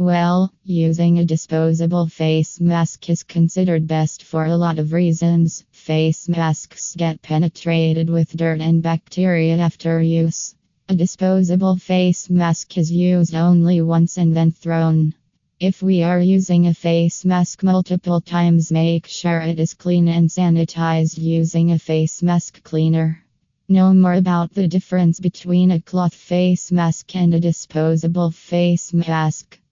Well, using a disposable face mask is considered best for a lot of reasons. Face masks get penetrated with dirt and bacteria after use. A disposable face mask is used only once and then thrown. If we are using a face mask multiple times, make sure it is clean and sanitized using a face mask cleaner. Know more about the difference between a cloth face mask and a disposable face mask.